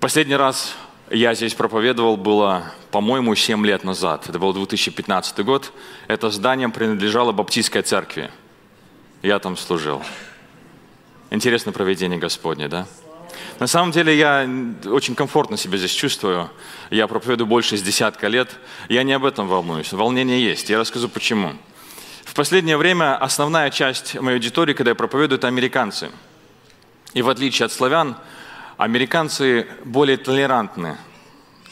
Последний раз я здесь проповедовал было, по-моему, 7 лет назад. Это был 2015 год. Это здание принадлежало Баптистской церкви. Я там служил. Интересное проведение Господне, да? На самом деле я очень комфортно себя здесь чувствую. Я проповедую больше с десятка лет. Я не об этом волнуюсь. Волнение есть. Я расскажу почему. В последнее время основная часть моей аудитории, когда я проповедую, это американцы. И в отличие от славян, американцы более толерантны.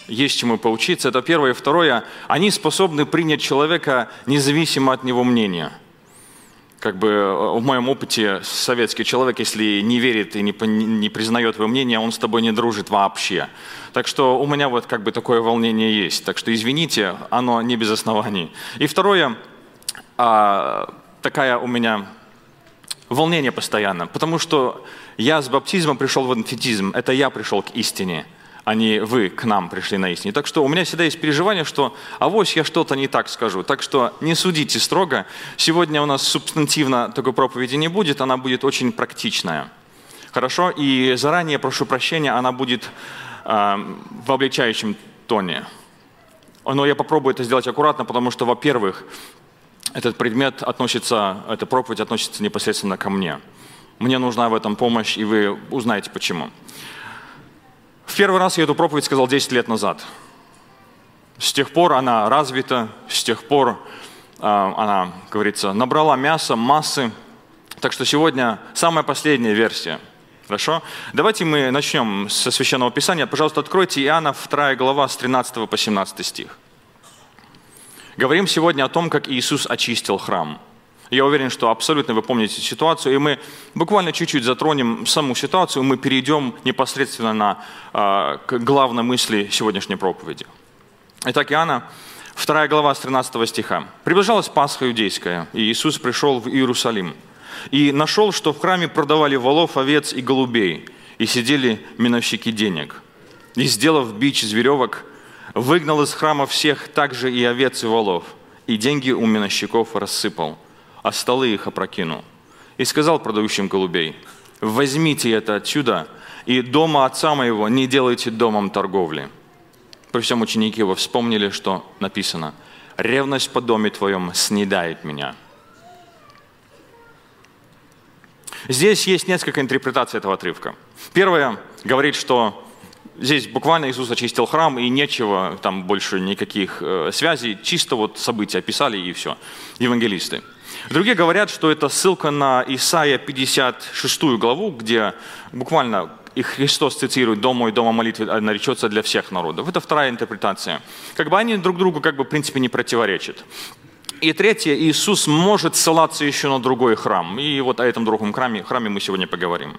Есть чему поучиться. Это первое. Второе, они способны принять человека независимо от него мнения – как бы э, в моем опыте советский человек, если не верит и не, не признает твое мнение, он с тобой не дружит вообще. Так что у меня вот как бы такое волнение есть. Так что извините, оно не без оснований. И второе, а, такая у меня волнение постоянно, потому что я с баптизмом пришел в адвентизм, это я пришел к истине – а не вы к нам пришли на истине. Так что у меня всегда есть переживание, что авось я что-то не так скажу. Так что не судите строго. Сегодня у нас субстантивно такой проповеди не будет, она будет очень практичная. Хорошо? И заранее прошу прощения, она будет э, в облегчающем тоне. Но я попробую это сделать аккуратно, потому что, во-первых, этот предмет относится, эта проповедь относится непосредственно ко мне. Мне нужна в этом помощь, и вы узнаете почему. В первый раз я эту проповедь сказал 10 лет назад. С тех пор она развита, с тех пор э, она, говорится, набрала мясо, массы. Так что сегодня самая последняя версия. Хорошо? Давайте мы начнем со Священного Писания. Пожалуйста, откройте Иоанна 2 глава с 13 по 17 стих. Говорим сегодня о том, как Иисус очистил храм – я уверен, что абсолютно вы помните ситуацию, и мы буквально чуть-чуть затронем саму ситуацию, мы перейдем непосредственно на э, к главной мысли сегодняшней проповеди. Итак, Иоанна, 2 глава с 13 стиха. «Приближалась Пасха иудейская, и Иисус пришел в Иерусалим, и нашел, что в храме продавали волов, овец и голубей, и сидели миновщики денег. И, сделав бич из веревок, выгнал из храма всех также и овец и волов, и деньги у миновщиков рассыпал» а столы их опрокинул. И сказал продающим голубей, возьмите это отсюда, и дома отца моего не делайте домом торговли. При всем ученики его вспомнили, что написано, ревность по доме твоем снедает меня. Здесь есть несколько интерпретаций этого отрывка. Первая говорит, что здесь буквально Иисус очистил храм, и нечего там больше никаких э, связей, чисто вот события описали и все, евангелисты. Другие говорят, что это ссылка на Исаия 56 главу, где буквально и Христос цитирует «Дом мой, дома молитвы наречется для всех народов». Это вторая интерпретация. Как бы они друг другу, как бы, в принципе, не противоречат. И третье, Иисус может ссылаться еще на другой храм. И вот о этом другом храме, храме мы сегодня поговорим.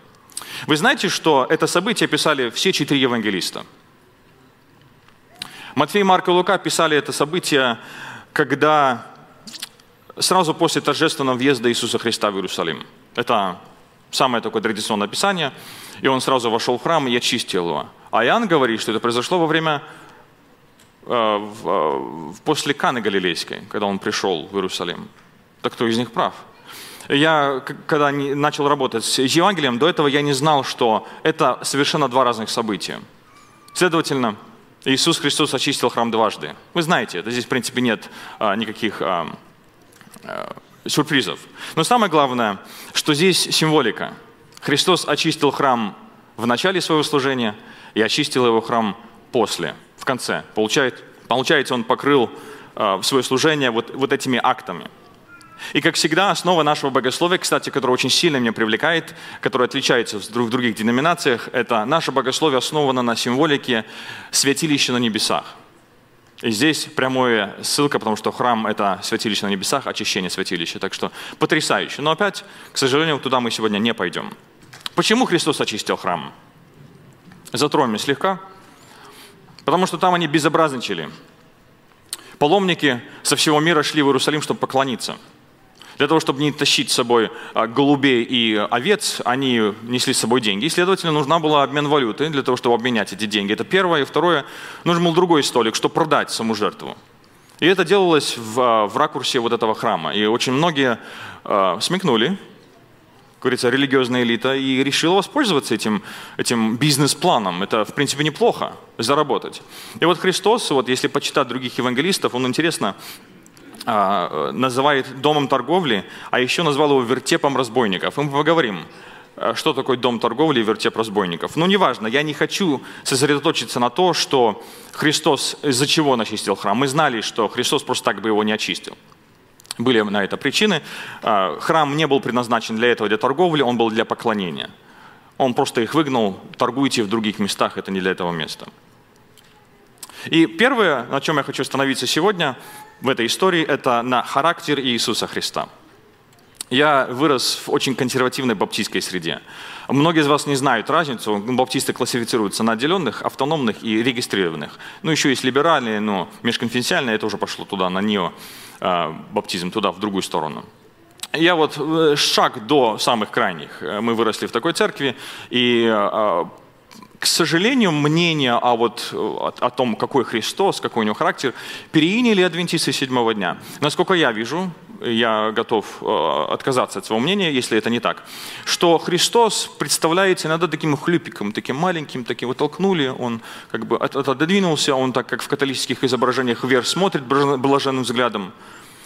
Вы знаете, что это событие писали все четыре евангелиста? Матфей, Марк и Лука писали это событие, когда сразу после торжественного въезда Иисуса Христа в Иерусалим. Это самое такое традиционное описание. И он сразу вошел в храм и очистил его. А Иоанн говорит, что это произошло во время, э, э, после Каны Галилейской, когда он пришел в Иерусалим. Так кто из них прав? Я, когда начал работать с Евангелием, до этого я не знал, что это совершенно два разных события. Следовательно, Иисус Христос очистил храм дважды. Вы знаете, это здесь, в принципе, нет а, никаких Э, сюрпризов. Но самое главное, что здесь символика. Христос очистил храм в начале своего служения и очистил его храм после, в конце. Получается, получается он покрыл э, свое служение вот, вот этими актами. И, как всегда, основа нашего богословия, кстати, которая очень сильно меня привлекает, которая отличается в других деноминациях, это наше богословие основано на символике святилища на небесах. И здесь прямая ссылка, потому что храм – это святилище на небесах, очищение святилища. Так что потрясающе. Но опять, к сожалению, туда мы сегодня не пойдем. Почему Христос очистил храм? Затронем слегка. Потому что там они безобразничали. Паломники со всего мира шли в Иерусалим, чтобы поклониться – для того, чтобы не тащить с собой а, голубей и овец, они несли с собой деньги. И, следовательно, нужна была обмен валюты для того, чтобы обменять эти деньги. Это первое. И второе, нужен был другой столик, чтобы продать саму жертву. И это делалось в, а, в ракурсе вот этого храма. И очень многие э, смекнули говорится, религиозная элита и решила воспользоваться этим, этим бизнес-планом. Это, в принципе, неплохо заработать. И вот Христос, вот если почитать других евангелистов, он интересно называет домом торговли, а еще назвал его вертепом разбойников. И мы поговорим, а, что такое дом торговли и вертеп разбойников. Но неважно, я не хочу сосредоточиться на то, что Христос из-за чего он очистил храм. Мы знали, что Христос просто так бы его не очистил. Были на это причины. А, храм не был предназначен для этого, для торговли, он был для поклонения. Он просто их выгнал, торгуйте в других местах, это не для этого места. И первое, на чем я хочу остановиться сегодня в этой истории, это на характер Иисуса Христа. Я вырос в очень консервативной баптистской среде. Многие из вас не знают разницу. Баптисты классифицируются на отделенных, автономных и регистрированных. Ну, еще есть либеральные, но межконфессиональные, это уже пошло туда, на нео Э, баптизм туда, в другую сторону. Я вот э, шаг до самых крайних. Э, мы выросли в такой церкви, и, к сожалению, мнение о, вот, о том, какой Христос, какой у него характер, переняли адвентисты седьмого дня. Насколько я вижу, я готов отказаться от своего мнения, если это не так, что Христос представляется иногда таким хлюпиком, таким маленьким, таким вот толкнули, он как бы отодвинулся, он так, как в католических изображениях вверх смотрит блаженным взглядом,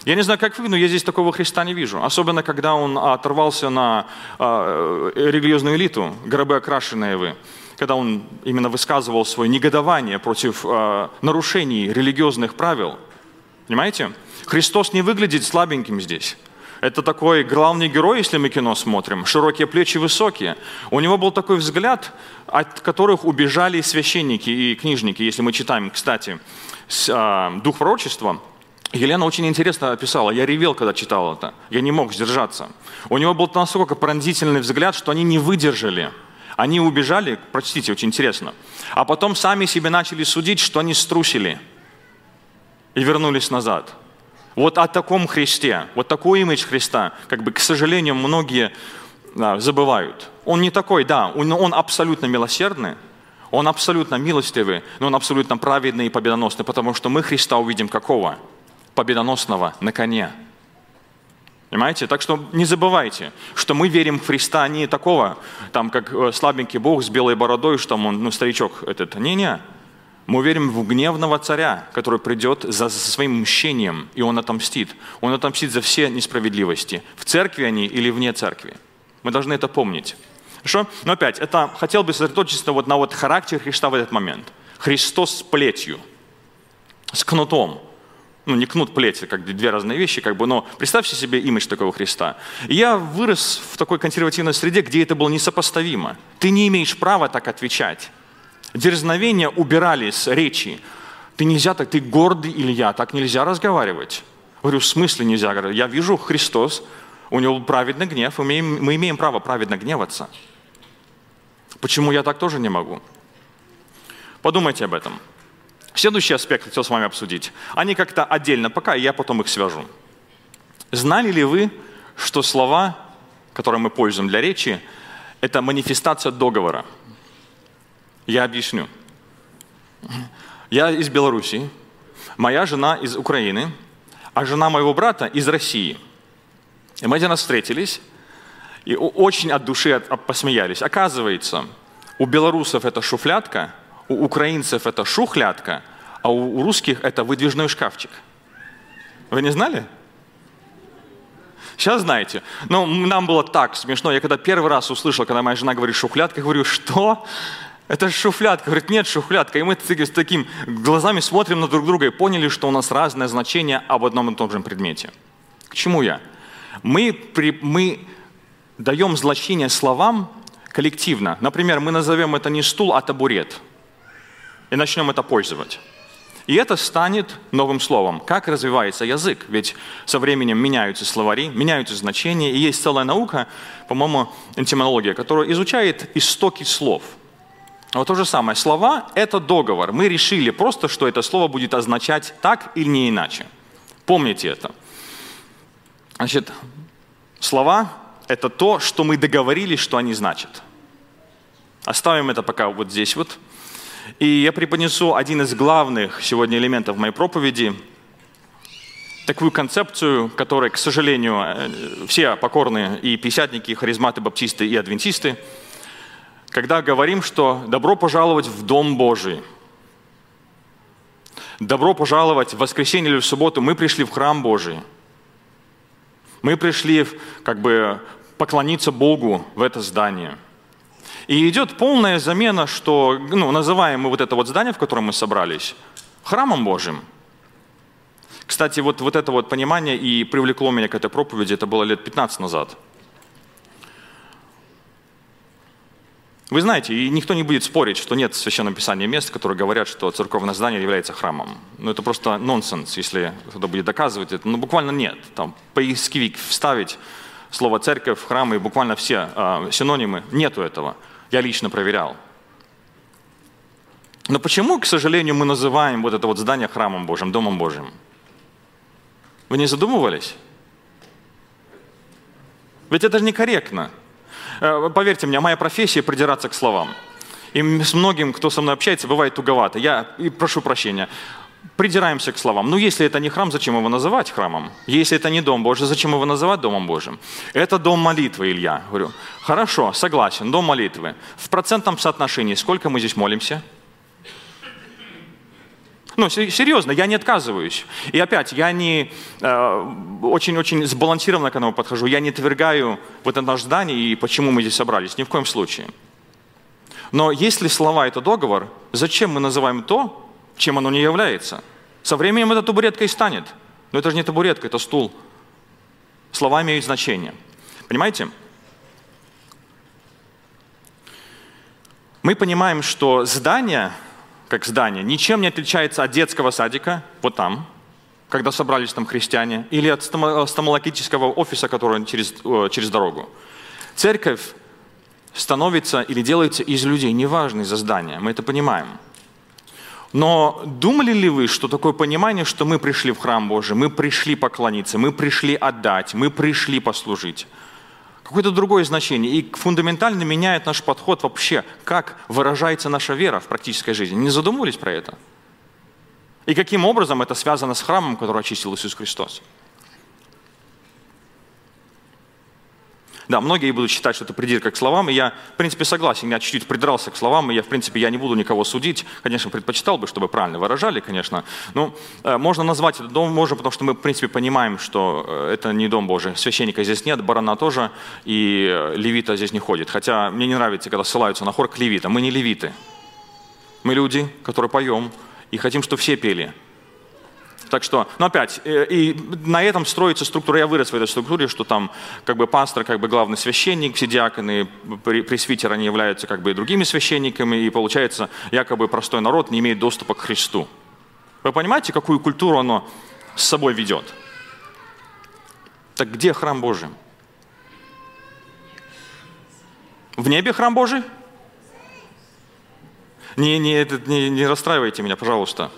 я не знаю, как вы, но я здесь такого Христа не вижу. Особенно, когда он оторвался на э, религиозную элиту, гробы окрашенные вы. Когда он именно высказывал свое негодование против э, нарушений религиозных правил. Понимаете? Христос не выглядит слабеньким здесь. Это такой главный герой, если мы кино смотрим. Широкие плечи, высокие. У него был такой взгляд, от которых убежали священники и книжники. Если мы читаем, кстати, Дух пророчества – Елена очень интересно описала. Я ревел, когда читал это. Я не мог сдержаться. У него был настолько пронзительный взгляд, что они не выдержали. Они убежали, прочтите, очень интересно. А потом сами себе начали судить, что они струсили. И вернулись назад. Вот о таком Христе, вот такой имидж Христа, как бы, к сожалению, многие да, забывают. Он не такой, да, он, он абсолютно милосердный, он абсолютно милостивый, но он абсолютно праведный и победоносный, потому что мы Христа увидим какого? победоносного на коне. Понимаете? Так что не забывайте, что мы верим в Христа не такого, там, как э, слабенький Бог с белой бородой, что он, ну, старичок этот. Не-не. Мы верим в гневного царя, который придет за своим мщением, и он отомстит. Он отомстит за все несправедливости. В церкви они или вне церкви. Мы должны это помнить. Хорошо? Но опять, это хотел бы сосредоточиться вот на вот характер Христа в этот момент. Христос с плетью, с кнутом ну, не кнут плеть, как две разные вещи, как бы, но представьте себе имидж такого Христа. И я вырос в такой консервативной среде, где это было несопоставимо. Ты не имеешь права так отвечать. Дерзновения убирали с речи. Ты нельзя так, ты гордый или я, так нельзя разговаривать. Говорю, в смысле нельзя? Я вижу Христос, у него праведный гнев, имеем, мы имеем право праведно гневаться. Почему я так тоже не могу? Подумайте об этом. Следующий аспект хотел с вами обсудить. Они как-то отдельно пока, я потом их свяжу. Знали ли вы, что слова, которые мы пользуем для речи, это манифестация договора? Я объясню. Я из Беларуси, моя жена из Украины, а жена моего брата из России. И мы один раз встретились и очень от души посмеялись. Оказывается, у белорусов это шуфлятка – у украинцев это шухлядка, а у русских это выдвижной шкафчик. Вы не знали? Сейчас знаете. Но нам было так смешно. Я когда первый раз услышал, когда моя жена говорит шухлядка, говорю, что? Это шухлядка. Говорит, нет, шухлядка. И мы с такими глазами смотрим на друг друга и поняли, что у нас разное значение об одном и том же предмете. К чему я? Мы, при, мы даем значение словам коллективно. Например, мы назовем это не стул, а табурет – и начнем это пользовать. И это станет новым словом. Как развивается язык? Ведь со временем меняются словари, меняются значения, и есть целая наука, по-моему, энтимология, которая изучает истоки слов. Вот то же самое. Слова – это договор. Мы решили просто, что это слово будет означать так или не иначе. Помните это. Значит, слова – это то, что мы договорились, что они значат. Оставим это пока вот здесь вот – и я преподнесу один из главных сегодня элементов моей проповеди. такую концепцию, которой, к сожалению, э, все покорные и пятидесятники, и харизматы, баптисты и адвентисты, когда говорим, что добро пожаловать в Дом Божий, добро пожаловать в воскресенье или в субботу, мы пришли в храм Божий, мы пришли как бы поклониться Богу в это здание. И идет полная замена, что ну, называем мы вот это вот здание, в котором мы собрались, храмом Божьим – кстати, вот, вот это вот понимание и привлекло меня к этой проповеди, это было лет 15 назад. Вы знаете, и никто не будет спорить, что нет в Священном Писании мест, которые говорят, что церковное здание является храмом. Ну, это просто нонсенс, если кто-то будет доказывать это. Ну, буквально нет. Там поисковик вставить слово «церковь», «храм» и буквально все э, синонимы. Нету этого. Я лично проверял. Но почему, к сожалению, мы называем вот это вот здание храмом Божьим, Домом Божьим? Вы не задумывались? Ведь это же некорректно. Э, поверьте мне, моя профессия придираться к словам. И с многим, кто со мной общается, бывает туговато. Я и прошу прощения. Придираемся к словам. Ну, если это не храм, зачем его называть храмом? Если это не дом Божий, зачем его называть домом Божьим? Это дом молитвы, Илья. Говорю, хорошо, согласен, дом молитвы. В процентном соотношении сколько мы здесь молимся? Ну, серьезно, я не отказываюсь. И опять, я не очень-очень э, сбалансированно к этому подхожу. Я не отвергаю вот это наше здание и почему мы здесь собрались. Ни в коем случае. Но если слова – это договор, зачем мы называем то, чем оно не является? Со временем это табуретка и станет. Но это же не табуретка, это стул. Слова имеют значение. Понимаете? Мы понимаем, что здание как здание, ничем не отличается от детского садика, вот там, когда собрались там христиане, или от стоматологического офиса, который через, э, через дорогу. Церковь становится или делается из людей, неважно из-за здания, мы это понимаем. Но думали ли вы, что такое понимание, что мы пришли в храм Божий, мы пришли поклониться, мы пришли отдать, мы пришли послужить? какое-то другое значение. И фундаментально меняет наш подход вообще, как выражается наша вера в практической жизни. Не задумывались про это? И каким образом это связано с храмом, который очистил Иисус Христос? Да, многие будут считать, что это придирка к словам, и я, в принципе, согласен, я чуть-чуть придрался к словам, и я, в принципе, я не буду никого судить. Конечно, предпочитал бы, чтобы правильно выражали, конечно. Но э, можно назвать это дом Божий, потому что мы, в принципе, понимаем, что э, это не дом Божий. Священника здесь нет, барана тоже, и э, левита здесь не ходит. Хотя мне не нравится, когда ссылаются на хор к левитам. Мы не левиты. Мы люди, которые поем, и хотим, чтобы все пели. Так что, ну опять, э, и на этом строится структура. Я вырос в этой структуре, что там как бы пастор, как бы главный священник, все диаконы, пресвитеры, они являются как бы и другими священниками, и получается, якобы простой народ не имеет доступа к Христу. Вы понимаете, какую культуру оно с собой ведет? Так где храм Божий? В небе храм Божий? Не, не, не, не расстраивайте меня, пожалуйста.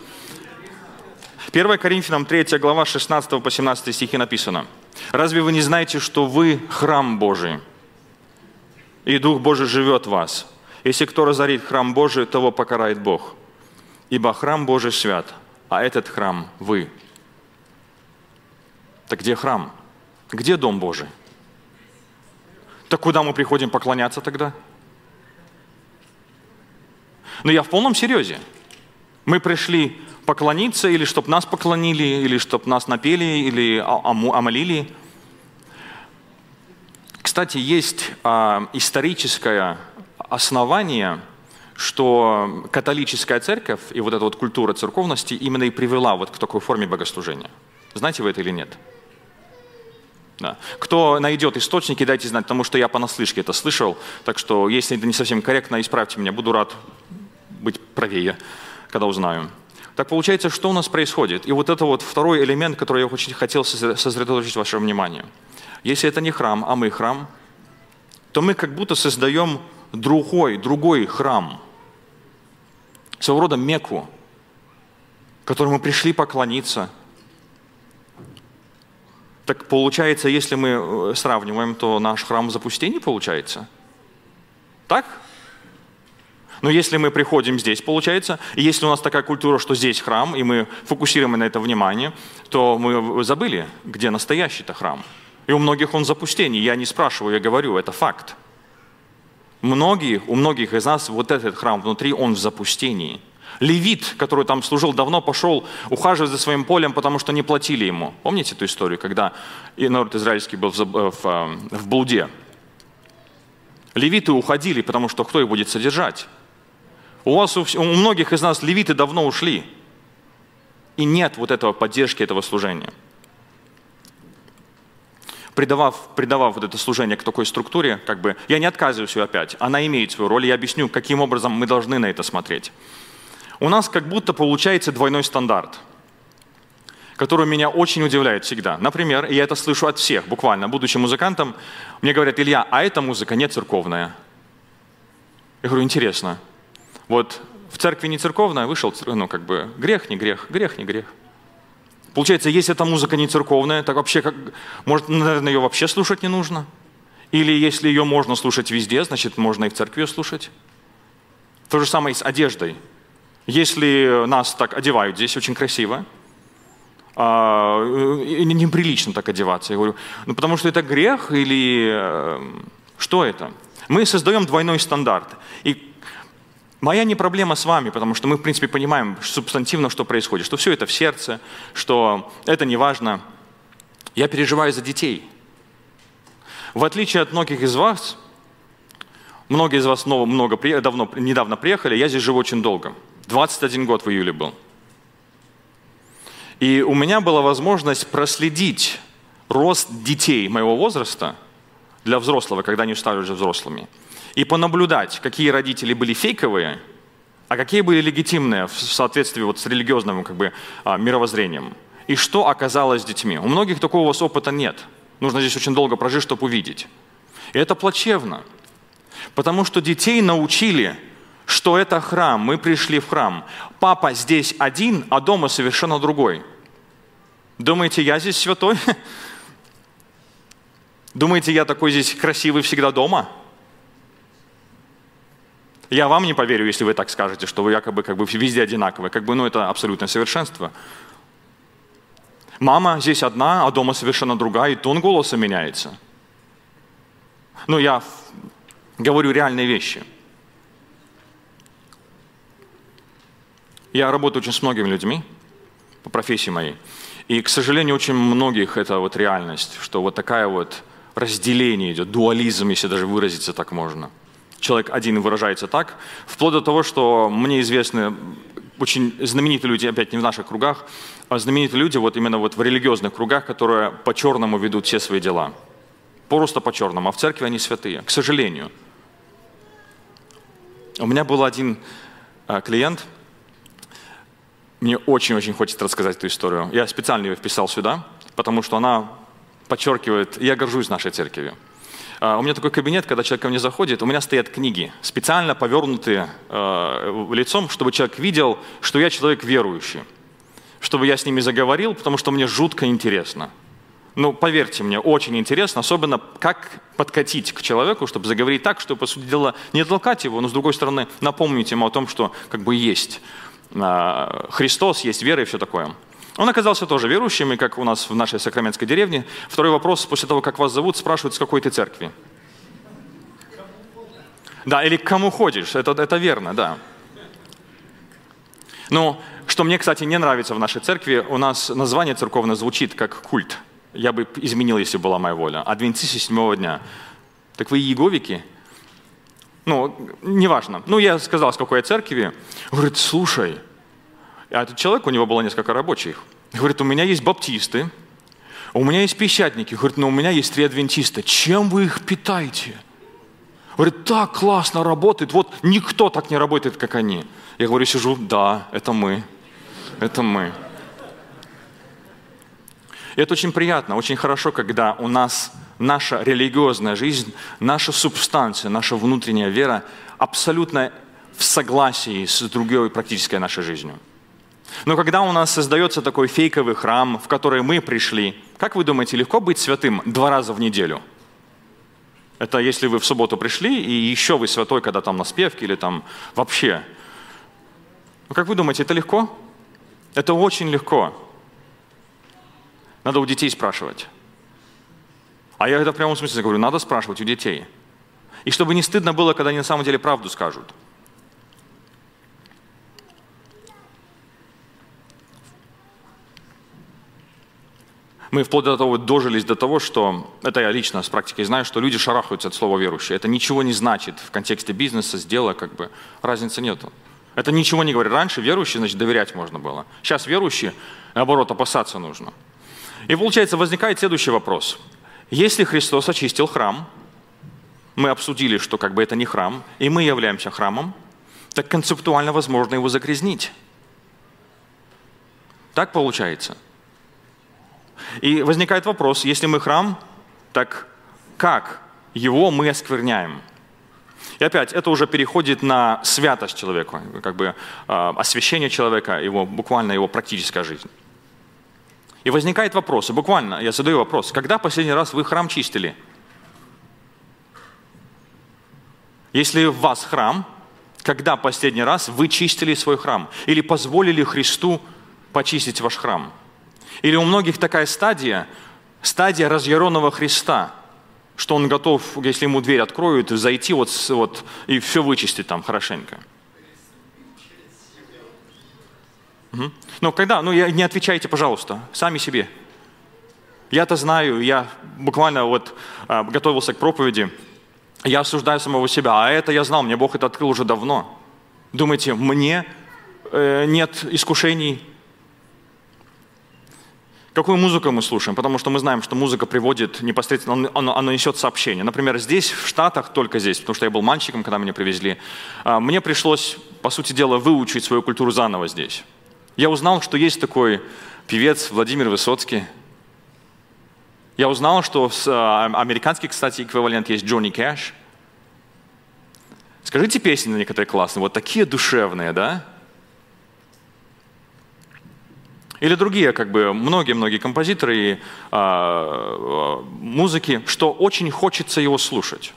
1 Коринфянам 3 глава 16 по 17 стихи написано. «Разве вы не знаете, что вы храм Божий, и Дух Божий живет в вас? Если кто разорит храм Божий, того покарает Бог. Ибо храм Божий свят, а этот храм – вы». Так где храм? Где Дом Божий? Так куда мы приходим поклоняться тогда? Но я в полном серьезе. Мы пришли поклониться, или чтобы нас поклонили, или чтобы нас напели, или омолили. Кстати, есть а, историческое основание, что католическая церковь и вот эта вот культура церковности именно и привела вот к такой форме богослужения. Знаете вы это или нет? Да. Кто найдет источники, дайте знать, потому что я понаслышке это слышал. Так что, если это не совсем корректно, исправьте меня. Буду рад быть правее, когда узнаю. Так получается, что у нас происходит? И вот это вот второй элемент, который я очень хотел сосредоточить ваше внимание. Если это не храм, а мы храм, то мы как будто создаем другой, другой храм. Своего рода Мекку, которому пришли поклониться. Так получается, если мы э, сравниваем, то наш храм в запустении получается. Так? Но если мы приходим здесь, получается, и если у нас такая культура, что здесь храм, и мы фокусируем на это внимание, то мы забыли, где настоящий-то храм. И у многих он запустение. Я не спрашиваю, я говорю, это факт. Многие, у многих из нас вот этот храм внутри, он в запустении. Левит, который там служил давно, пошел ухаживать за своим полем, потому что не платили ему. Помните эту историю, когда народ израильский был в, в, э, в блуде? Левиты уходили, потому что кто их будет содержать? У вас, у, многих из нас левиты давно ушли. И нет вот этого поддержки, этого служения. Придавав, придавав вот это служение к такой структуре, как бы, я не отказываюсь ее опять, она имеет свою роль, я объясню, каким образом мы должны на это смотреть. У нас как будто получается двойной стандарт, который меня очень удивляет всегда. Например, я это слышу от всех, буквально, будучи музыкантом, мне говорят, Илья, а эта музыка не церковная. Я говорю, интересно, вот в церкви не церковная, вышел, ну как бы грех, не грех, грех, не грех. Получается, если эта музыка не церковная, так вообще, как, может, наверное, ее вообще слушать не нужно? Или если ее можно слушать везде, значит, можно и в церкви ее слушать? То же самое и с одеждой. Если нас так одевают здесь очень красиво, а, неприлично так одеваться. Я говорю, ну потому что это грех или э, что это? Мы создаем двойной стандарт. И Моя не проблема с вами, потому что мы, в принципе, понимаем субстантивно, что происходит, что все это в сердце, что это не важно. Я переживаю за детей. В отличие от многих из вас, многие из вас много, много, давно, недавно приехали, я здесь живу очень долго. 21 год в июле был. И у меня была возможность проследить рост детей моего возраста для взрослого, когда они стали уже взрослыми – и понаблюдать, какие родители были фейковые, а какие были легитимные в соответствии вот с религиозным как бы, а, мировоззрением. И что оказалось с детьми. У многих такого у вас опыта нет. Нужно здесь очень долго прожить, чтобы увидеть. И это плачевно. Потому что детей научили, что это храм, мы пришли в храм. Папа здесь один, а дома совершенно другой. Думаете, я здесь святой? Думаете, я такой здесь красивый всегда дома? Я вам не поверю, если вы так скажете, что вы якобы как бы везде одинаковые. Как бы, ну, это абсолютное совершенство. Мама здесь одна, а дома совершенно другая, и тон голоса меняется. Ну, я говорю реальные вещи. Я работаю очень с многими людьми по профессии моей. И, к сожалению, очень многих это вот реальность, что вот такая вот разделение идет, дуализм, если даже выразиться так можно – человек один выражается так, вплоть до того, что мне известны очень знаменитые люди, опять не в наших кругах, а знаменитые люди вот именно вот в религиозных кругах, которые по-черному ведут все свои дела. Просто по-черному, а в церкви они святые, к сожалению. У меня был один а, клиент, мне очень-очень хочется рассказать эту историю. Я специально ее вписал сюда, потому что она подчеркивает, я горжусь нашей церковью. А, у меня такой кабинет, когда человек ко мне заходит, у меня стоят книги, специально повернутые э, лицом, чтобы человек видел, что я человек верующий. Чтобы я с ними заговорил, потому что мне жутко интересно. Ну, поверьте мне, очень интересно, особенно как подкатить к человеку, чтобы заговорить так, чтобы, по сути дела, не толкать его, но, с другой стороны, напомнить ему о том, что как бы есть э, Христос, есть вера и все такое. Он оказался тоже верующим, и как у нас в нашей сакраменской деревне. Второй вопрос, после того, как вас зовут, спрашивают, с какой ты церкви. Да, или к кому ходишь, это, это верно, да. Ну, что мне, кстати, не нравится в нашей церкви, у нас название церковное звучит как культ. Я бы изменил, если была моя воля. Адвентисты седьмого дня. Так вы иеговики? Ну, неважно. Ну, я сказал, с какой я церкви. Говорит, слушай, а этот человек, у него было несколько рабочих. Говорит, у меня есть баптисты, у меня есть пищатники. Говорит, но у меня есть три адвентиста. Чем вы их питаете? Говорит, так классно работает. Вот никто так не работает, как они. Я говорю, сижу, да, это мы. Это мы. И это очень приятно, очень хорошо, когда у нас наша религиозная жизнь, наша субстанция, наша внутренняя вера абсолютно в согласии с другой практической нашей жизнью. Но когда у нас создается такой фейковый храм, в который мы пришли, как вы думаете, легко быть святым два раза в неделю? Это если вы в субботу пришли, и еще вы святой, когда там на спевке или там вообще. Ну, как вы думаете, это легко? Это очень легко. Надо у детей спрашивать. А я это в прямом смысле говорю, надо спрашивать у детей. И чтобы не стыдно было, когда они на самом деле правду скажут. Мы вплоть до того дожились до того, что, это я лично с практикой знаю, что люди шарахаются от слова верующие. Это ничего не значит в контексте бизнеса, дела, как бы разницы нету. Это ничего не говорит. Раньше верующие, значит, доверять можно было. Сейчас верующие, наоборот, опасаться нужно. И получается, возникает следующий вопрос. Если Христос очистил храм, мы обсудили, что как бы это не храм, и мы являемся храмом, так концептуально возможно его загрязнить. Так получается. И возникает вопрос, если мы храм, так как его мы оскверняем? И опять, это уже переходит на святость человека, как бы э, освящение человека, его, буквально его практическая жизнь. И возникает вопрос, и буквально я задаю вопрос, когда последний раз вы храм чистили? Если в вас храм, когда последний раз вы чистили свой храм? Или позволили Христу почистить ваш храм? Или у многих такая стадия, стадия разъяренного Христа, что он готов, если ему дверь откроют, зайти вот, вот и все вычистить там хорошенько. Ну, когда? Ну, не отвечайте, пожалуйста, сами себе. Я-то знаю, я буквально вот а, готовился к проповеди, я осуждаю самого себя, а это я знал, мне Бог это открыл уже давно. Думаете, мне э, нет искушений? Какую музыку мы слушаем? Потому что мы знаем, что музыка приводит непосредственно, она, она несет сообщение. Например, здесь, в Штатах, только здесь, потому что я был мальчиком, когда меня привезли, а, мне пришлось, по сути дела, выучить свою культуру заново здесь. Я узнал, что есть такой певец Владимир Высоцкий. Я узнал, что а, американский, кстати, эквивалент есть Джонни Кэш. Скажите песни на некоторые классные, вот такие душевные, да? Или другие, как бы, многие-многие композиторы и э, музыки, что очень хочется его слушать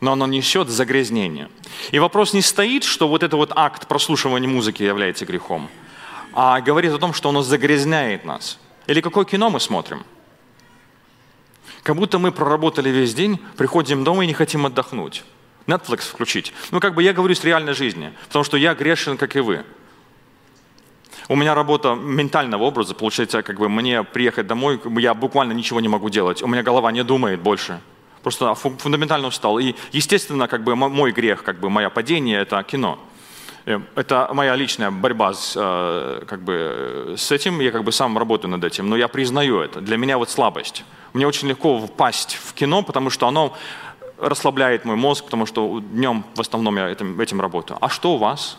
но оно несет загрязнение. И вопрос не стоит, что вот это вот акт прослушивания музыки является грехом а говорит о том, что оно загрязняет нас. Или какое кино мы смотрим. Как будто мы проработали весь день, приходим домой и не хотим отдохнуть. Netflix включить. Ну, как бы я говорю с реальной жизни, потому что я грешен, как и вы. У меня работа ментального образа, получается, как бы мне приехать домой, я буквально ничего не могу делать. У меня голова не думает больше. Просто фундаментально устал. И, естественно, как бы мой грех, как бы мое падение – это кино. Э, это моя личная борьба с, э, как бы, с этим, я как бы сам работаю над этим, но я признаю это. Для меня вот слабость. Мне очень легко впасть в кино, потому что оно расслабляет мой мозг, потому что днем в основном я этим, этим работаю. А что у вас?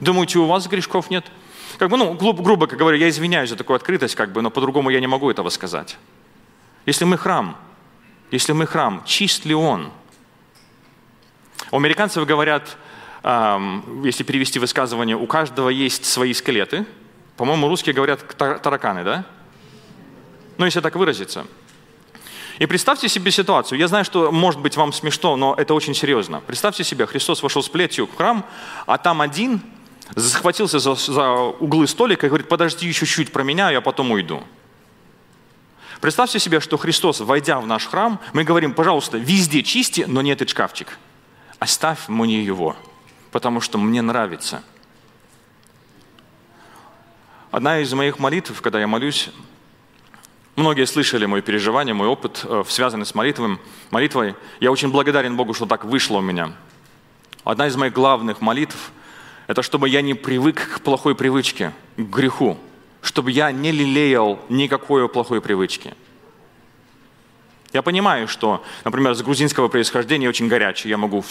Думаете, у вас грешков нет? Как бы, ну, грубо, грубо говоря, я извиняюсь за такую открытость, как бы, но по-другому я не могу этого сказать. Если мы храм, если мы храм, чист ли он? У американцев говорят, если перевести высказывание, у каждого есть свои скелеты. По-моему, русские говорят тараканы, да? Ну, если так выразиться. И представьте себе ситуацию. Я знаю, что может быть вам смешно, но это очень серьезно. Представьте себе, Христос вошел с плетью в храм, а там один захватился за, за углы столика и говорит, подожди еще чуть про меня, я потом уйду. Представьте себе, что Христос, войдя в наш храм, мы говорим, пожалуйста, везде чисти, но не этот шкафчик. Оставь мне его потому что мне нравится. Одна из моих молитв, когда я молюсь, многие слышали мои переживания, мой опыт, э, связанный с молитвой, молитвой. Я очень благодарен Богу, что так вышло у меня. Одна из моих главных молитв – это чтобы я не привык к плохой привычке, к греху, чтобы я не лелеял никакой плохой привычки – я понимаю, что, например, с грузинского происхождения очень горячий, я могу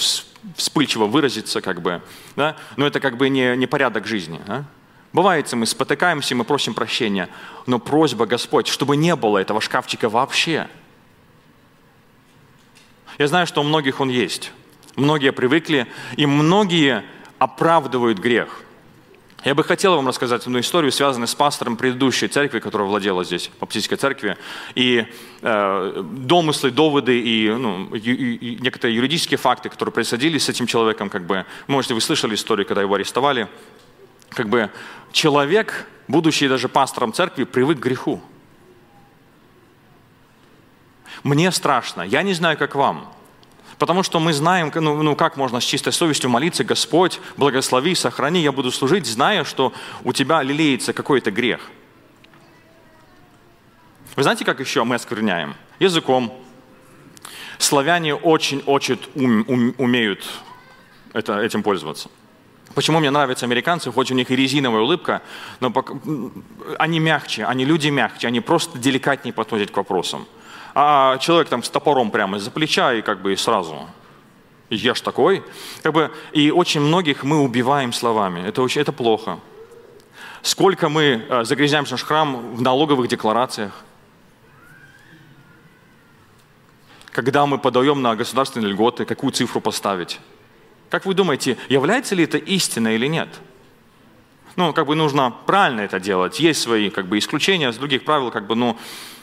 вспыльчиво выразиться, как бы, да? но это как бы не, не порядок жизни. Да? Бывает, мы спотыкаемся, мы просим прощения, но просьба, Господь, чтобы не было этого шкафчика вообще. Я знаю, что у многих он есть. Многие привыкли, и многие оправдывают грех. Я бы хотел вам рассказать одну историю, связанную с пастором предыдущей церкви, которая владела здесь, баптистской церкви. И э, домыслы, доводы и, ну, и, и некоторые юридические факты, которые происходили с этим человеком, как бы, можете, вы слышали историю, когда его арестовали. Как бы человек, будучи даже пастором церкви, привык к греху. Мне страшно, я не знаю, как вам. Потому что мы знаем, ну, ну как можно с чистой совестью молиться, Господь, благослови, сохрани, я буду служить, зная, что у тебя лелеется какой-то грех. Вы знаете, как еще мы оскверняем? Языком. Славяне очень-очень ум, ум, умеют это, этим пользоваться. Почему мне нравятся американцы, хоть у них и резиновая улыбка, но они мягче, они люди мягче, они просто деликатнее подходят к вопросам а человек там с топором прямо из-за плеча и как бы и сразу. Я ж такой. Как бы, и очень многих мы убиваем словами. Это, очень, это плохо. Сколько мы э, загрязняем наш храм в налоговых декларациях. Когда мы подаем на государственные льготы, какую цифру поставить. Как вы думаете, является ли это истина или нет? Ну, как бы нужно правильно это делать. Есть свои как бы, исключения, с других правил, как бы, ну,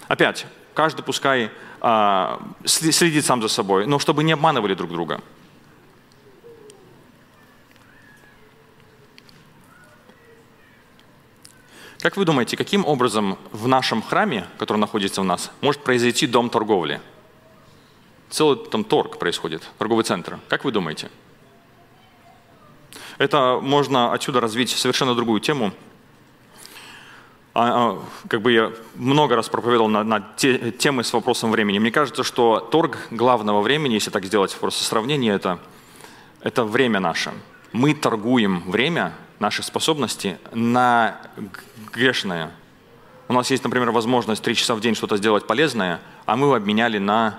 опять, каждый пускай а, следит сам за собой, но чтобы не обманывали друг друга. Как вы думаете, каким образом в нашем храме, который находится у нас, может произойти дом торговли? Целый там торг происходит, торговый центр. Как вы думаете? Это можно отсюда развить совершенно другую тему – как бы я много раз проповедовал на, на те, темы с вопросом времени. Мне кажется, что торг главного времени, если так сделать просто сравнение, это, это время наше. Мы торгуем время, наши способности на грешное. У нас есть, например, возможность три часа в день что-то сделать полезное, а мы обменяли на,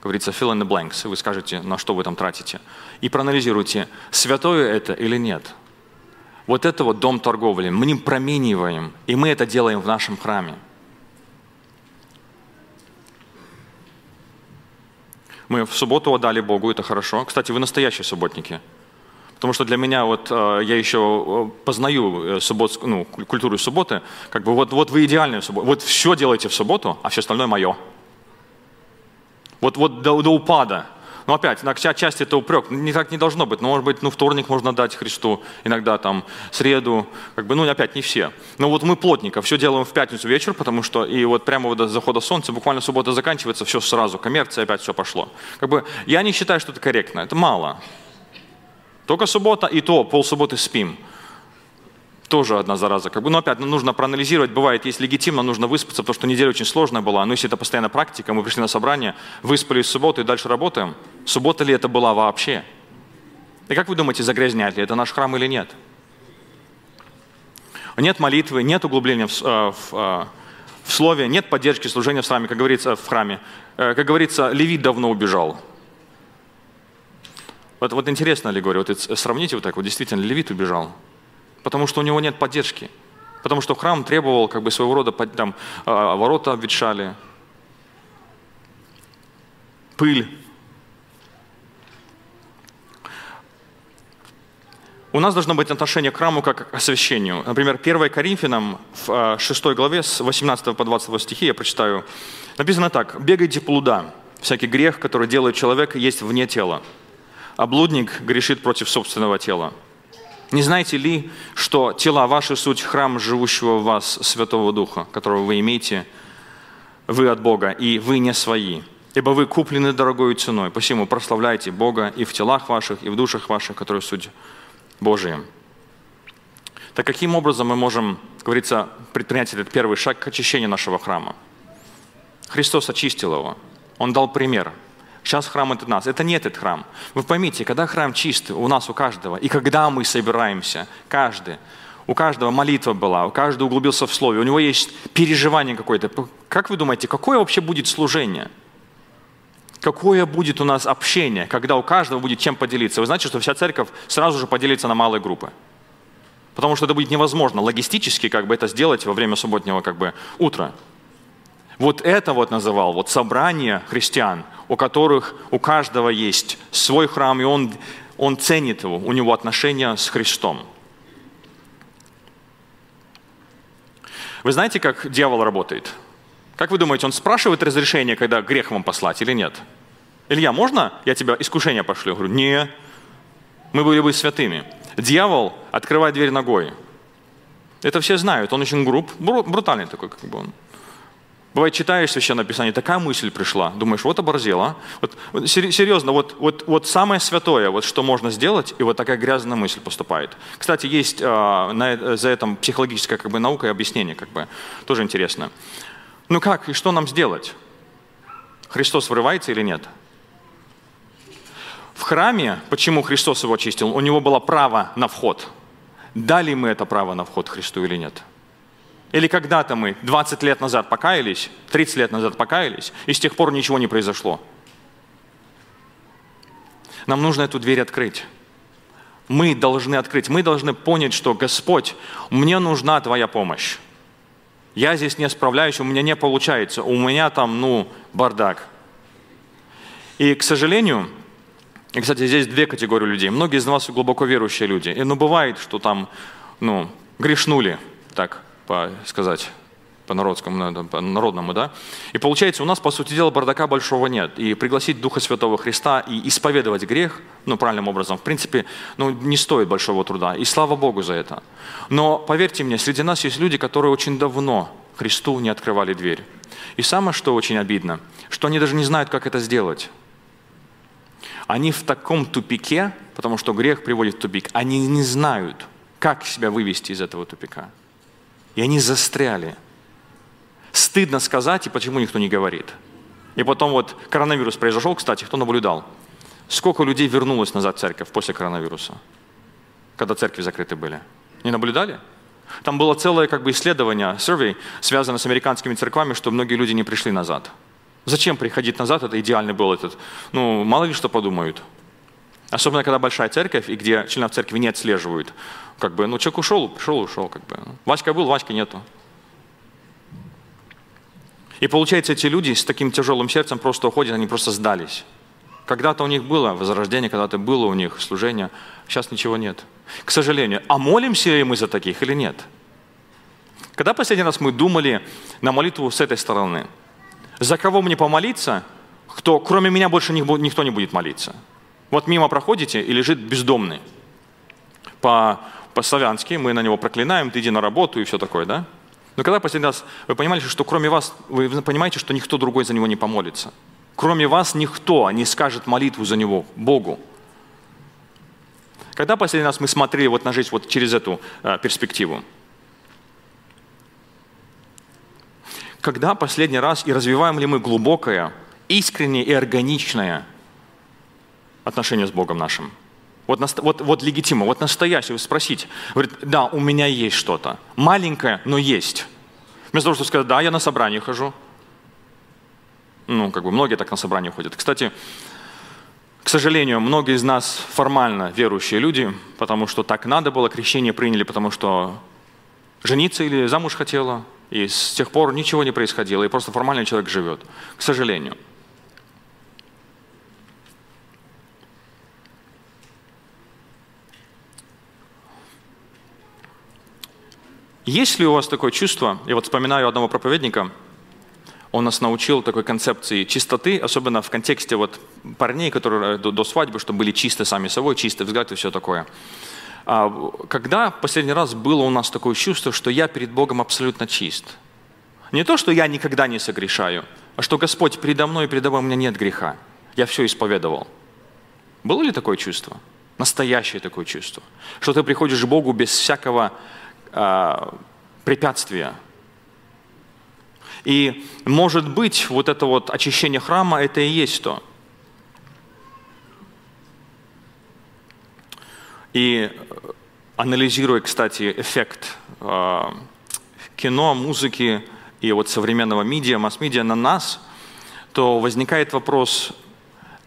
как говорится, fill in the blanks. Вы скажете, на что вы там тратите. И проанализируйте, святое это или нет – вот это вот дом торговли. Мы не промениваем, и мы это делаем в нашем храме. Мы в субботу отдали Богу, это хорошо. Кстати, вы настоящие субботники. Потому что для меня вот э, я еще э, познаю э, суббот, ну, культуру субботы. Как бы вот, вот вы идеальные субботу. Вот все делаете в субботу, а все остальное мое. Вот, вот до, до упада. Но опять, на часть это упрек. Не так не должно быть. Но, может быть, ну, вторник можно дать Христу, иногда там среду. Как бы, ну, опять не все. Но вот мы плотненько все делаем в пятницу вечер, потому что и вот прямо до захода солнца, буквально суббота заканчивается, все сразу, коммерция, опять все пошло. Как бы, я не считаю, что это корректно. Это мало. Только суббота, и то полсубботы спим тоже одна зараза. Как бы, но опять ну, нужно проанализировать. Бывает, есть легитимно, нужно выспаться, потому что неделя очень сложная была. Но если это постоянно практика, мы пришли на собрание, выспались в субботу и дальше работаем. Суббота ли это была вообще? И как вы думаете, загрязняет ли это наш храм или нет? Нет молитвы, нет углубления в, э, в, э, в слове, нет поддержки служения в храме, как говорится, в храме. Э, как говорится, левит давно убежал. Вот, вот интересно говорю, вот сравните вот так, вот действительно, левит убежал потому что у него нет поддержки. Потому что храм требовал как бы своего рода, там, а, ворота обветшали, пыль. У нас должно быть отношение к храму как к освящению. Например, 1 Коринфянам в 6 а, главе с 18 по 22 стихи я прочитаю. Написано так. «Бегайте плуда. Всякий грех, который делает человек, есть вне тела. А блудник грешит против собственного тела. Не знаете ли, что тела ваши суть храм живущего в вас Святого Духа, которого вы имеете, вы от Бога, и вы не свои, ибо вы куплены дорогой ценой. Посему прославляйте Бога и в телах ваших, и в душах ваших, которые суть Божия. Так каким образом мы можем, говорится, предпринять этот первый шаг к очищению нашего храма? Христос очистил его. Он дал пример – Сейчас храм это нас. Это не этот храм. Вы поймите, когда храм чистый у нас, у каждого, и когда мы собираемся, каждый, у каждого молитва была, у каждого углубился в слове, у него есть переживание какое-то. Как вы думаете, какое вообще будет служение? Какое будет у нас общение, когда у каждого будет чем поделиться? Вы знаете, что вся церковь сразу же поделится на малые группы. Потому что это будет невозможно логистически как бы это сделать во время субботнего как бы утра. Вот это вот называл вот собрание христиан, у которых у каждого есть свой храм, и он, он ценит его, у него отношения с Христом. Вы знаете, как дьявол работает? Как вы думаете, он спрашивает разрешение, когда грех вам послать или нет? Илья, можно я тебя искушение пошлю? Я говорю, не, мы были бы святыми. Дьявол открывает дверь ногой. Это все знают, он очень груб, брутальный такой, как бы он. Бывает, читаешь Священное Писание, такая мысль пришла, думаешь, вот оборзел, а? Вот, вот, серьезно, вот, вот, вот самое святое, вот что можно сделать, и вот такая грязная мысль поступает. Кстати, есть э, на, за этим психологическая как бы, наука и объяснение, как бы, тоже интересно. Ну как, и что нам сделать? Христос врывается или нет? В храме, почему Христос его очистил? У него было право на вход. Дали мы это право на вход Христу или нет? Или когда-то мы 20 лет назад покаялись, 30 лет назад покаялись, и с тех пор ничего не произошло. Нам нужно эту дверь открыть. Мы должны открыть, мы должны понять, что Господь, мне нужна Твоя помощь. Я здесь не справляюсь, у меня не получается, у меня там, ну, бардак. И, к сожалению, и, кстати, здесь две категории людей. Многие из вас глубоко верующие люди. И, ну, бывает, что там, ну, грешнули, так, по сказать, по-народскому, ну, по-народному, да? И получается, у нас, по сути дела, бардака большого нет. И пригласить Духа Святого Христа и исповедовать грех, ну, правильным образом, в принципе, ну, не стоит большого труда. И слава Богу за это. Но, поверьте мне, среди нас есть люди, которые очень давно Христу не открывали дверь. И самое, что очень обидно, что они даже не знают, как это сделать. Они в таком тупике, потому что грех приводит в тупик, они не знают, как себя вывести из этого тупика. И они застряли. Стыдно сказать, и почему никто не говорит. И потом вот коронавирус произошел, кстати, кто наблюдал? Сколько людей вернулось назад в церковь после коронавируса, когда церкви закрыты были? Не наблюдали? Там было целое как бы исследование, survey, связанное с американскими церквами, что многие люди не пришли назад. Зачем приходить назад? Это идеальный был этот. Ну, мало ли что подумают. Особенно, когда большая церковь, и где членов церкви не отслеживают. Как бы, ну, человек ушел, пришел, ушел. Как бы. Васька был, Васьки нету. И получается, эти люди с таким тяжелым сердцем просто уходят, они просто сдались. Когда-то у них было возрождение, когда-то было у них служение, сейчас ничего нет. К сожалению. А молимся ли мы за таких или нет? Когда последний раз мы думали на молитву с этой стороны? За кого мне помолиться, кто кроме меня больше никто не будет молиться? Вот мимо проходите и лежит бездомный. По, по-славянски мы на него проклинаем, ты иди на работу и все такое, да? Но когда последний раз вы понимали, что кроме вас, вы понимаете, что никто другой за него не помолится. Кроме вас никто не скажет молитву за него, Богу. Когда последний раз мы смотрели вот на жизнь вот через эту э, перспективу? Когда последний раз и развиваем ли мы глубокое, искреннее и органичное отношение с Богом нашим. Вот, вот, вот легитимно, вот настоящее, спросить. Говорит, да, у меня есть что-то. Маленькое, но есть. Вместо того, чтобы сказать, да, я на собрание хожу. Ну, как бы многие так на собрание ходят. Кстати, к сожалению, многие из нас формально верующие люди, потому что так надо было, крещение приняли, потому что жениться или замуж хотела, и с тех пор ничего не происходило, и просто формально человек живет. К сожалению. Есть ли у вас такое чувство, я вот вспоминаю одного проповедника, он нас научил такой концепции чистоты, особенно в контексте вот парней, которые до, до свадьбы, чтобы были чисты сами собой, чистый взгляд и все такое. А когда последний раз было у нас такое чувство, что я перед Богом абсолютно чист? Не то, что я никогда не согрешаю, а что Господь передо мной и передо мной у меня нет греха. Я все исповедовал. Было ли такое чувство? Настоящее такое чувство. Что ты приходишь к Богу без всякого э, препятствия. И может быть, вот это вот очищение храма, это и есть то. И анализируя, кстати, эффект э, кино, музыки и вот современного медиа, масс-медиа на нас, то возникает вопрос,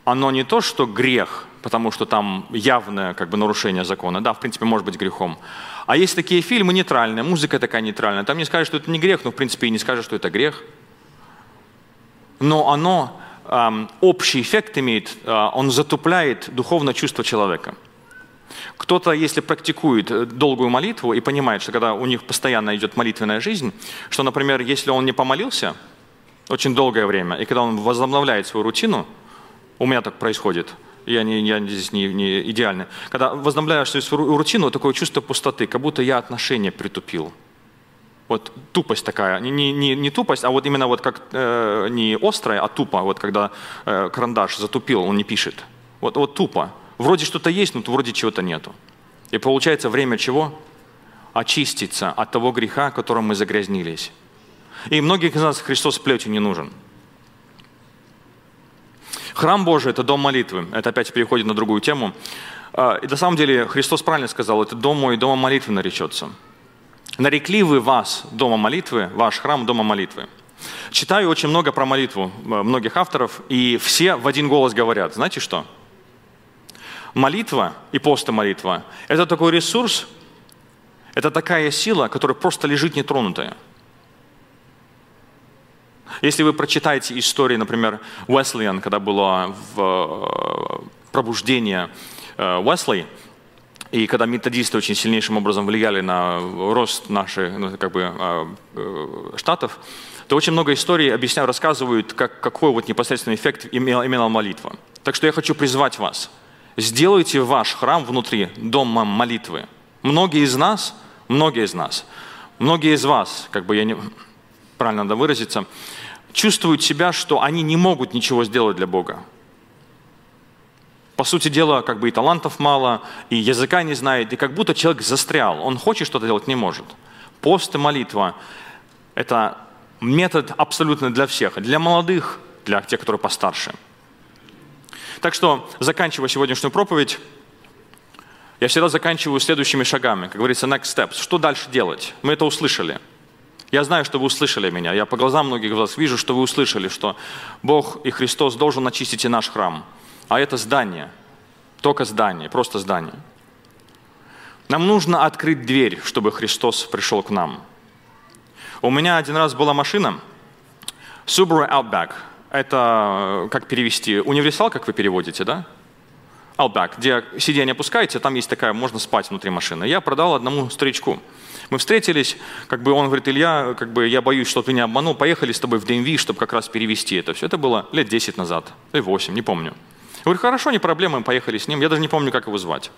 оно не то, что грех, потому что там явное как бы, нарушение закона, да, в принципе, может быть грехом, а есть такие фильмы нейтральные, музыка такая нейтральная. Там не скажешь, что это не грех, но в принципе и не скажешь, что это грех. Но оно, эм, общий эффект имеет, э, он затупляет духовное чувство человека. Кто-то, если практикует э, долгую молитву и понимает, что когда у них постоянно идет молитвенная жизнь, что, например, если он не помолился очень долгое время, и когда он возобновляет свою рутину, у меня так происходит, я, не, я здесь не, не идеальный, когда возобновляешь свою рутину, такое чувство пустоты, как будто я отношения притупил. Вот тупость такая, не, не, не тупость, а вот именно вот как э, не острая, а тупо, вот когда э, карандаш затупил, он не пишет. Вот, вот тупо. Вроде что-то есть, но вроде чего-то нету. И получается время чего? Очиститься от того греха, которым мы загрязнились. И многих из нас Христос плетью не нужен. Храм Божий – это дом молитвы. Это опять переходит на другую тему. А, и на самом деле Христос правильно сказал, это дом мой, дома молитвы наречется. Нарекли вы вас дома молитвы, ваш храм дома молитвы. Читаю очень много про молитву э, многих авторов, и все в один голос говорят, знаете что? Молитва и молитва – это такой ресурс, это такая сила, которая просто лежит нетронутая. Если вы прочитаете истории, например, Уэслиан, когда было в э, пробуждение э, Уэсли, и когда методисты очень сильнейшим образом влияли на рост наших ну, как бы, э, штатов, то очень много историй объясняют, рассказывают, как, какой вот непосредственный эффект имела, имела молитва. Так что я хочу призвать вас – Сделайте ваш храм внутри домом молитвы. Многие из нас, многие из нас, многие из вас, как бы я не, правильно надо выразиться, чувствуют себя, что они не могут ничего сделать для Бога. По сути дела, как бы и талантов мало, и языка не знает, и как будто человек застрял. Он хочет что-то делать, не может. Пост и молитва – это метод абсолютно для всех. Для молодых, для тех, которые постарше – так что, заканчивая сегодняшнюю проповедь, я всегда заканчиваю следующими шагами. Как говорится, next steps. Что дальше делать? Мы это услышали. Я знаю, что вы услышали меня. Я по глазам многих вас вижу, что вы услышали, что Бог и Христос должен очистить и наш храм. А это здание. Только здание, просто здание. Нам нужно открыть дверь, чтобы Христос пришел к нам. У меня один раз была машина Subaru Outback – это, как перевести, универсал, как вы переводите, да? Outback, где сиденье опускаете, там есть такая, можно спать внутри машины. Я продал одному старичку. Мы встретились, как бы он говорит, Илья, как бы я боюсь, что ты не обманул, поехали с тобой в DMV, чтобы как раз перевести это все. Это было лет 10 назад, или 8, не помню. Я говорю, хорошо, не проблема, мы поехали с ним. Я даже не помню, как его звать.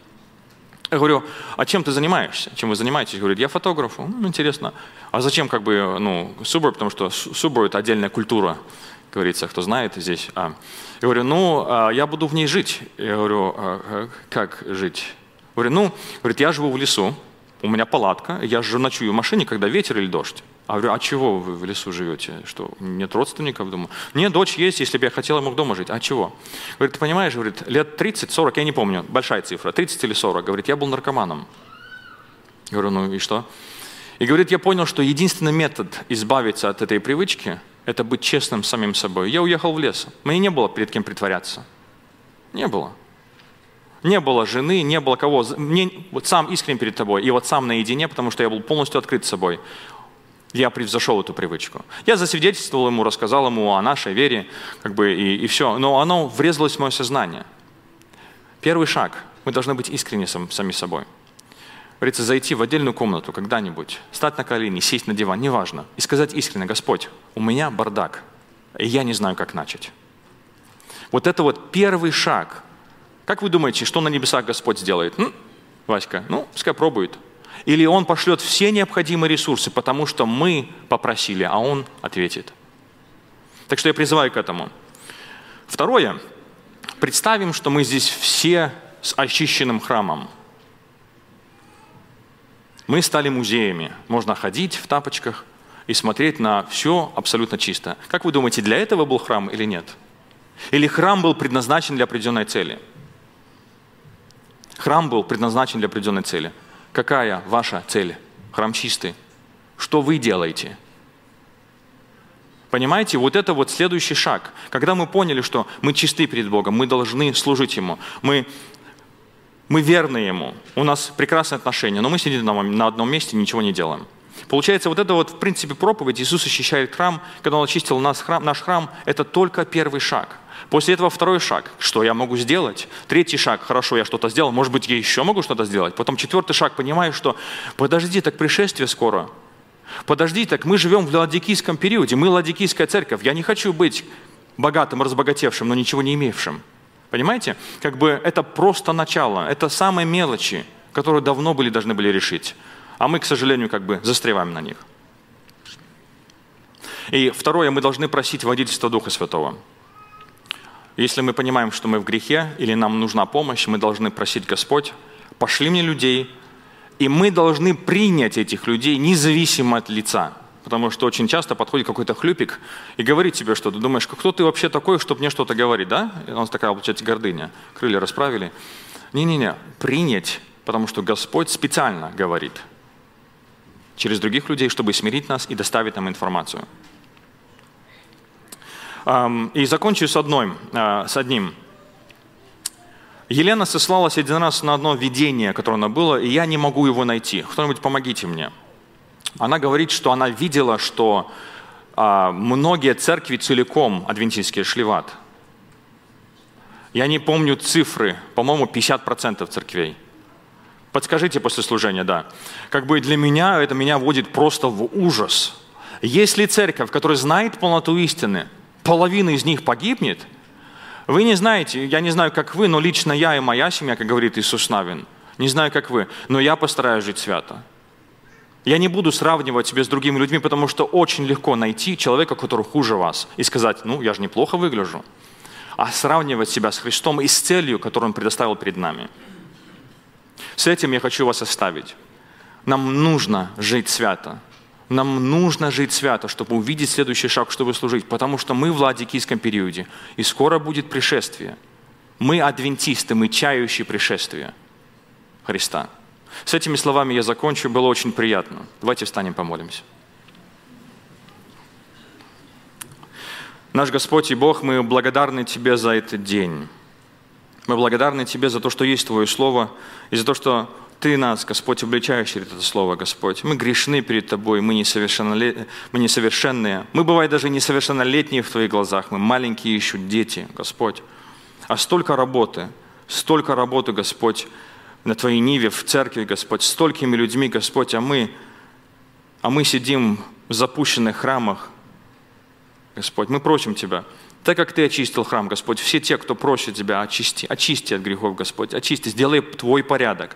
Я говорю, а чем ты занимаешься? Чем вы занимаетесь? Говорит, я фотограф. Ну, интересно. А зачем как бы, ну, Subaru? Потому что Subaru – это отдельная культура говорится, кто знает здесь. А. Я говорю, ну, а, я буду в ней жить. Я говорю, а, как жить? Я говорю, ну, говорит, я живу в лесу, у меня палатка, я же ночую в машине, когда ветер или дождь. А говорю, а чего вы в лесу живете? Что, нет родственников дома? Нет, дочь есть, если бы я хотел, я мог дома жить. А чего? Говорит, ты понимаешь, говорит, лет 30-40, я не помню, большая цифра, 30 или 40. Говорит, я был наркоманом. Говорю, ну и что? И говорит, я понял, что единственный метод избавиться от этой привычки – это быть честным самим собой. Я уехал в лес. Мне не было перед кем притворяться. Не было. Не было жены, не было кого. Мне, вот сам искренне перед тобой, и вот сам наедине, потому что я был полностью открыт собой. Я превзошел эту привычку. Я засвидетельствовал ему, рассказал ему о нашей вере, как бы, и, и все. Но оно врезалось в мое сознание. Первый шаг. Мы должны быть искренни сам, сами собой говорится, зайти в отдельную комнату когда-нибудь, стать на колени, сесть на диван, неважно, и сказать искренне, Господь, у меня бардак, и я не знаю, как начать. Вот это вот первый шаг. Как вы думаете, что на небесах Господь сделает? М? Васька, ну, пускай пробует. Или Он пошлет все необходимые ресурсы, потому что мы попросили, а Он ответит. Так что я призываю к этому. Второе. Представим, что мы здесь все с очищенным храмом – мы стали музеями. Можно ходить в тапочках и смотреть на все абсолютно чисто. Как вы думаете, для этого был храм или нет? Или храм был предназначен для определенной цели? Храм был предназначен для определенной цели. Какая ваша цель? Храм чистый. Что вы делаете? Понимаете, вот это вот следующий шаг. Когда мы поняли, что мы чисты перед Богом, мы должны служить Ему, мы мы верны Ему, у нас прекрасные отношения, но мы сидим на одном месте и ничего не делаем. Получается, вот это вот, в принципе, проповедь, Иисус очищает храм, когда Он очистил нас, храм, наш храм, это только первый шаг. После этого второй шаг. Что я могу сделать? Третий шаг. Хорошо, я что-то сделал. Может быть, я еще могу что-то сделать. Потом четвертый шаг. Понимаю, что подожди, так пришествие скоро. Подожди, так мы живем в ладикийском периоде. Мы ладикийская церковь. Я не хочу быть богатым, разбогатевшим, но ничего не имевшим. Понимаете? Как бы это просто начало. Это самые мелочи, которые давно были, должны были решить. А мы, к сожалению, как бы застреваем на них. И второе, мы должны просить водительства Духа Святого. Если мы понимаем, что мы в грехе или нам нужна помощь, мы должны просить Господь, пошли мне людей, и мы должны принять этих людей независимо от лица. Потому что очень часто подходит какой-то хлюпик и говорит тебе что-то. Думаешь, кто ты вообще такой, чтобы мне что-то говорить, да? И у нас такая, получается, гордыня. Крылья расправили. Не-не-не, принять, потому что Господь специально говорит через других людей, чтобы смирить нас и доставить нам информацию. И закончу с, одной, а, с одним. Елена сослалась один раз на одно видение, которое она было, и я не могу его найти. Кто-нибудь помогите мне. Она говорит, что она видела, что а, многие церкви целиком адвентистские шли в ад. Я не помню цифры, по-моему, 50% церквей. Подскажите после служения, да. Как бы для меня это меня вводит просто в ужас. Если церковь, которая знает полноту истины, половина из них погибнет, вы не знаете, я не знаю, как вы, но лично я и моя семья, как говорит Иисус Навин, не знаю, как вы, но я постараюсь жить свято. Я не буду сравнивать себя с другими людьми, потому что очень легко найти человека, который хуже вас, и сказать, ну, я же неплохо выгляжу. А сравнивать себя с Христом и с целью, которую Он предоставил перед нами. С этим я хочу вас оставить. Нам нужно жить свято. Нам нужно жить свято, чтобы увидеть следующий шаг, чтобы служить, потому что мы в ладикийском периоде, и скоро будет пришествие. Мы адвентисты, мы чающие пришествия Христа. С этими словами я закончу, было очень приятно. Давайте встанем, помолимся. Наш Господь и Бог, мы благодарны Тебе за этот день. Мы благодарны Тебе за то, что есть Твое Слово, и за то, что ты нас, Господь, обличаешь через это слово, Господь. Мы грешны перед Тобой, мы, несовершеннолет... мы несовершенные. Мы, бывает, даже несовершеннолетние в Твоих глазах. Мы маленькие еще дети, Господь. А столько работы, столько работы, Господь, на Твоей ниве, в церкви, Господь, столькими людьми, Господь, а мы, а мы сидим в запущенных храмах, Господь. Мы просим Тебя, так как Ты очистил храм, Господь, все те, кто просит Тебя, очисти, очисти от грехов, Господь, очисти, сделай Твой порядок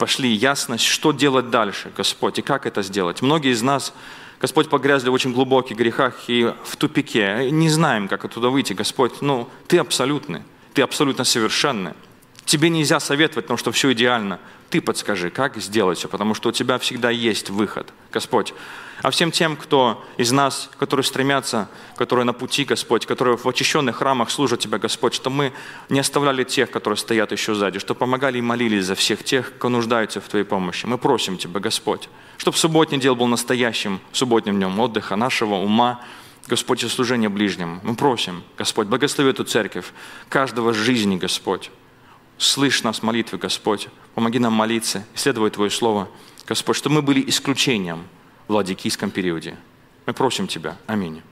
пошли ясность, что делать дальше, Господь, и как это сделать. Многие из нас, Господь, погрязли в очень глубоких грехах и в тупике. Не знаем, как оттуда выйти, Господь. Ну, Ты абсолютный, Ты абсолютно совершенный. Тебе нельзя советовать, потому что все идеально. Ты подскажи, как сделать все, потому что у Тебя всегда есть выход, Господь а всем тем, кто из нас, которые стремятся, которые на пути, Господь, которые в очищенных храмах служат Тебя, Господь, что мы не оставляли тех, которые стоят еще сзади, что помогали и молились за всех тех, кто нуждается в Твоей помощи. Мы просим Тебя, Господь, чтобы субботний дел был настоящим субботним днем отдыха нашего ума, Господь, и служения ближним. Мы просим, Господь, благослови эту церковь, каждого жизни, Господь. Слышь нас молитвы, Господь. Помоги нам молиться, исследовать Твое Слово, Господь, чтобы мы были исключением – в ладикийском периоде. Мы просим Тебя. Аминь.